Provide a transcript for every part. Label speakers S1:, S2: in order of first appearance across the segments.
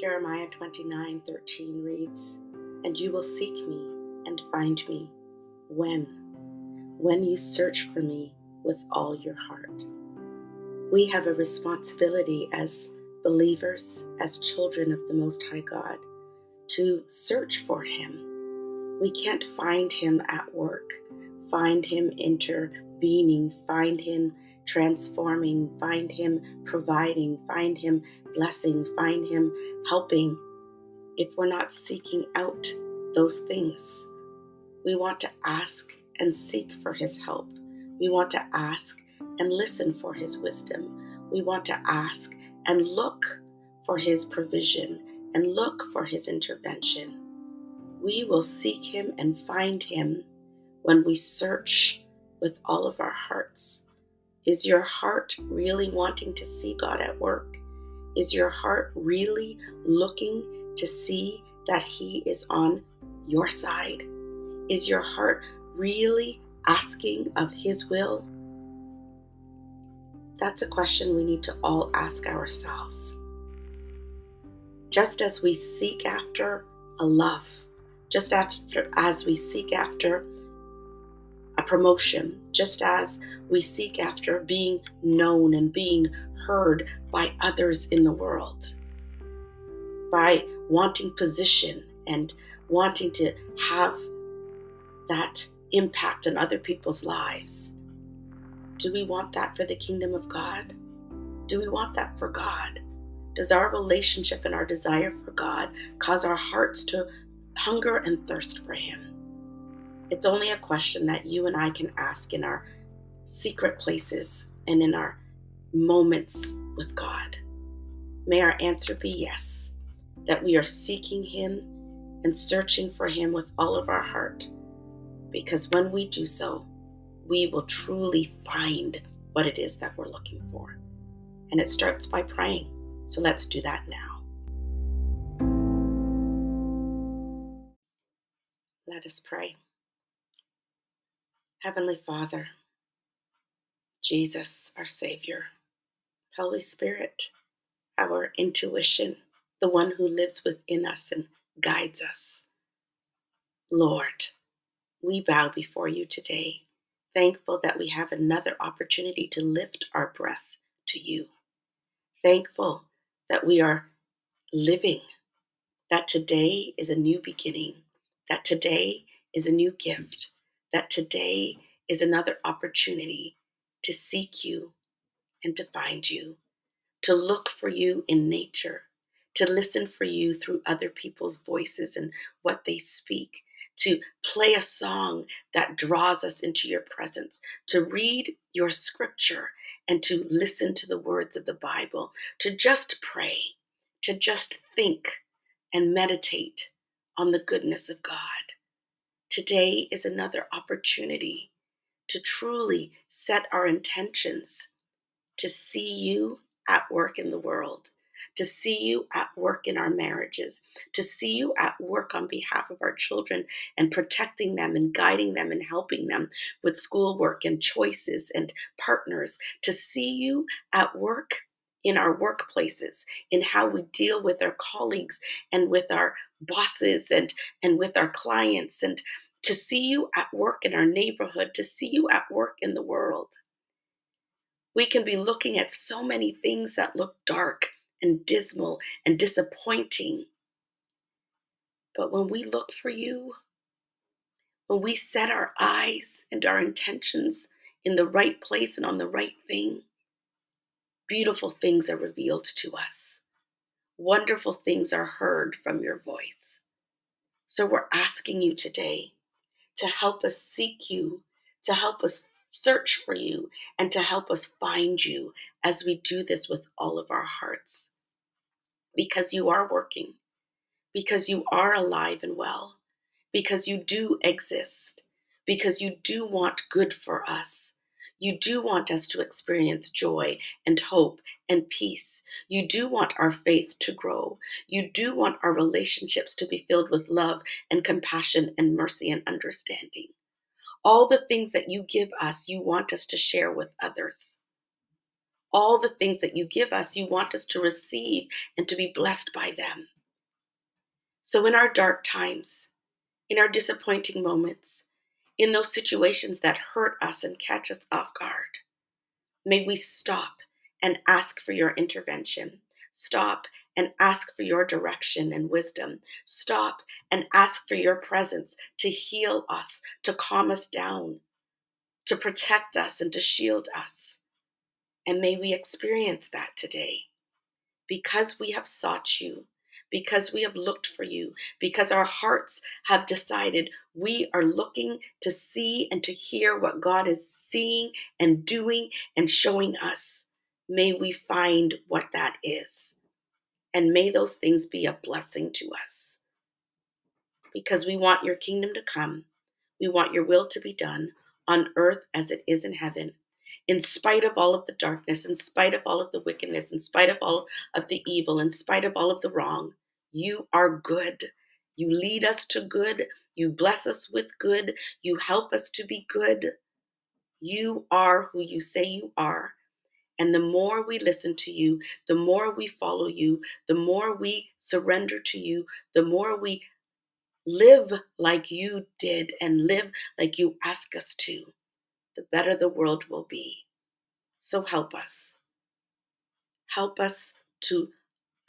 S1: Jeremiah 29 13 reads, And you will seek me and find me. When? When you search for me with all your heart. We have a responsibility as believers, as children of the Most High God, to search for Him. We can't find Him at work, find Him intervening, find Him transforming, find Him providing, find Him blessing, find Him helping if we're not seeking out those things. We want to ask and seek for His help. We want to ask and listen for His wisdom. We want to ask and look for His provision and look for His intervention. We will seek Him and find Him when we search with all of our hearts. Is your heart really wanting to see God at work? Is your heart really looking to see that He is on your side? Is your heart really asking of His will? That's a question we need to all ask ourselves. Just as we seek after a love, just after as we seek after promotion, just as we seek after being known and being heard by others in the world, by wanting position and wanting to have that impact on other people's lives. Do we want that for the kingdom of God? Do we want that for God? Does our relationship and our desire for God cause our hearts to hunger and thirst for Him? It's only a question that you and I can ask in our secret places and in our moments with God. May our answer be yes, that we are seeking Him and searching for Him with all of our heart. Because when we do so, we will truly find what it is that we're looking for. And it starts by praying. So let's do that now. Let us pray. Heavenly Father, Jesus, our Savior, Holy Spirit, our intuition, the one who lives within us and guides us. Lord, we bow before you today, thankful that we have another opportunity to lift our breath to you. Thankful that we are living, that today is a new beginning, that today is a new gift that today is another opportunity to seek you and to find you, to look for you in nature, to listen for you through other people's voices and what they speak, to play a song that draws us into your presence, to read your scripture and to listen to the words of the Bible, to just pray, to just think and meditate on the goodness of God. Today is another opportunity to truly set our intentions to see you at work in the world, to see you at work in our marriages, to see you at work on behalf of our children and protecting them and guiding them and helping them with schoolwork and choices and partners, to see you at work in our workplaces, in how we deal with our colleagues and with our bosses and, and with our clients, and to see you at work in our neighborhood, to see you at work in the world. We can be looking at so many things that look dark and dismal and disappointing. But when we look for you, when we set our eyes and our intentions in the right place and on the right thing, beautiful things are revealed to us. Wonderful things are heard from your voice. So we're asking you today to help us seek you, to help us search for you, and to help us find you as we do this with all of our hearts. Because you are working, because you are alive and well, because you do exist, because you do want good for us you do want us to experience joy and hope and peace. You do want our faith to grow. You do want our relationships to be filled with love and compassion and mercy and understanding. All the things that you give us, you want us to share with others. all the things that you give us, you want us to receive and to be blessed by them. So, in our dark times, in our disappointing moments, in those situations that hurt us and catch us off guard, may we stop and ask for your intervention. Stop and ask for your direction and wisdom. Stop and ask for your presence to heal us, to calm us down, to protect us, and to shield us. And may we experience that today because we have sought you, because we have looked for you, because our hearts have decided we are looking to see and to hear what God is seeing and doing and showing us. May we find what that is. And may those things be a blessing to us. Because we want your kingdom to come, we want your will to be done on earth as it is in heaven in spite of all of the darkness, in spite of all of the wickedness, in spite of all of the evil, in spite of all of the wrong, you are good. You lead us to good. You bless us with good. You help us to be good. You are who you say you are. And the more we listen to you, the more we follow you, the more we surrender to you, the more we live like you did and live like you ask us to, the better the world will be. So help us. Help us to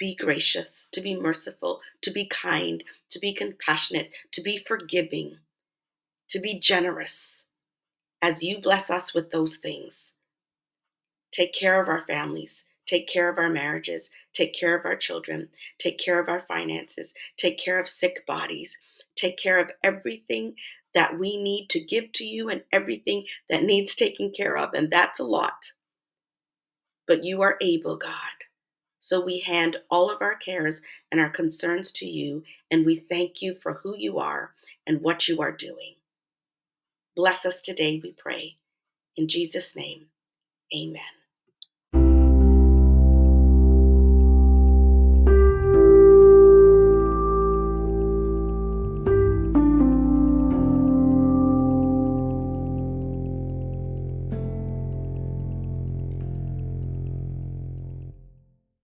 S1: be gracious, to be merciful, to be kind, to be compassionate, to be forgiving, to be generous as you bless us with those things. Take care of our families, take care of our marriages, take care of our children, take care of our finances, take care of sick bodies, take care of everything that we need to give to you and everything that needs taken care of. And that's a lot. But you are able, God. So we hand all of our cares and our concerns to you, and we thank you for who you are and what you are doing. Bless us today, we pray. In Jesus' name, amen.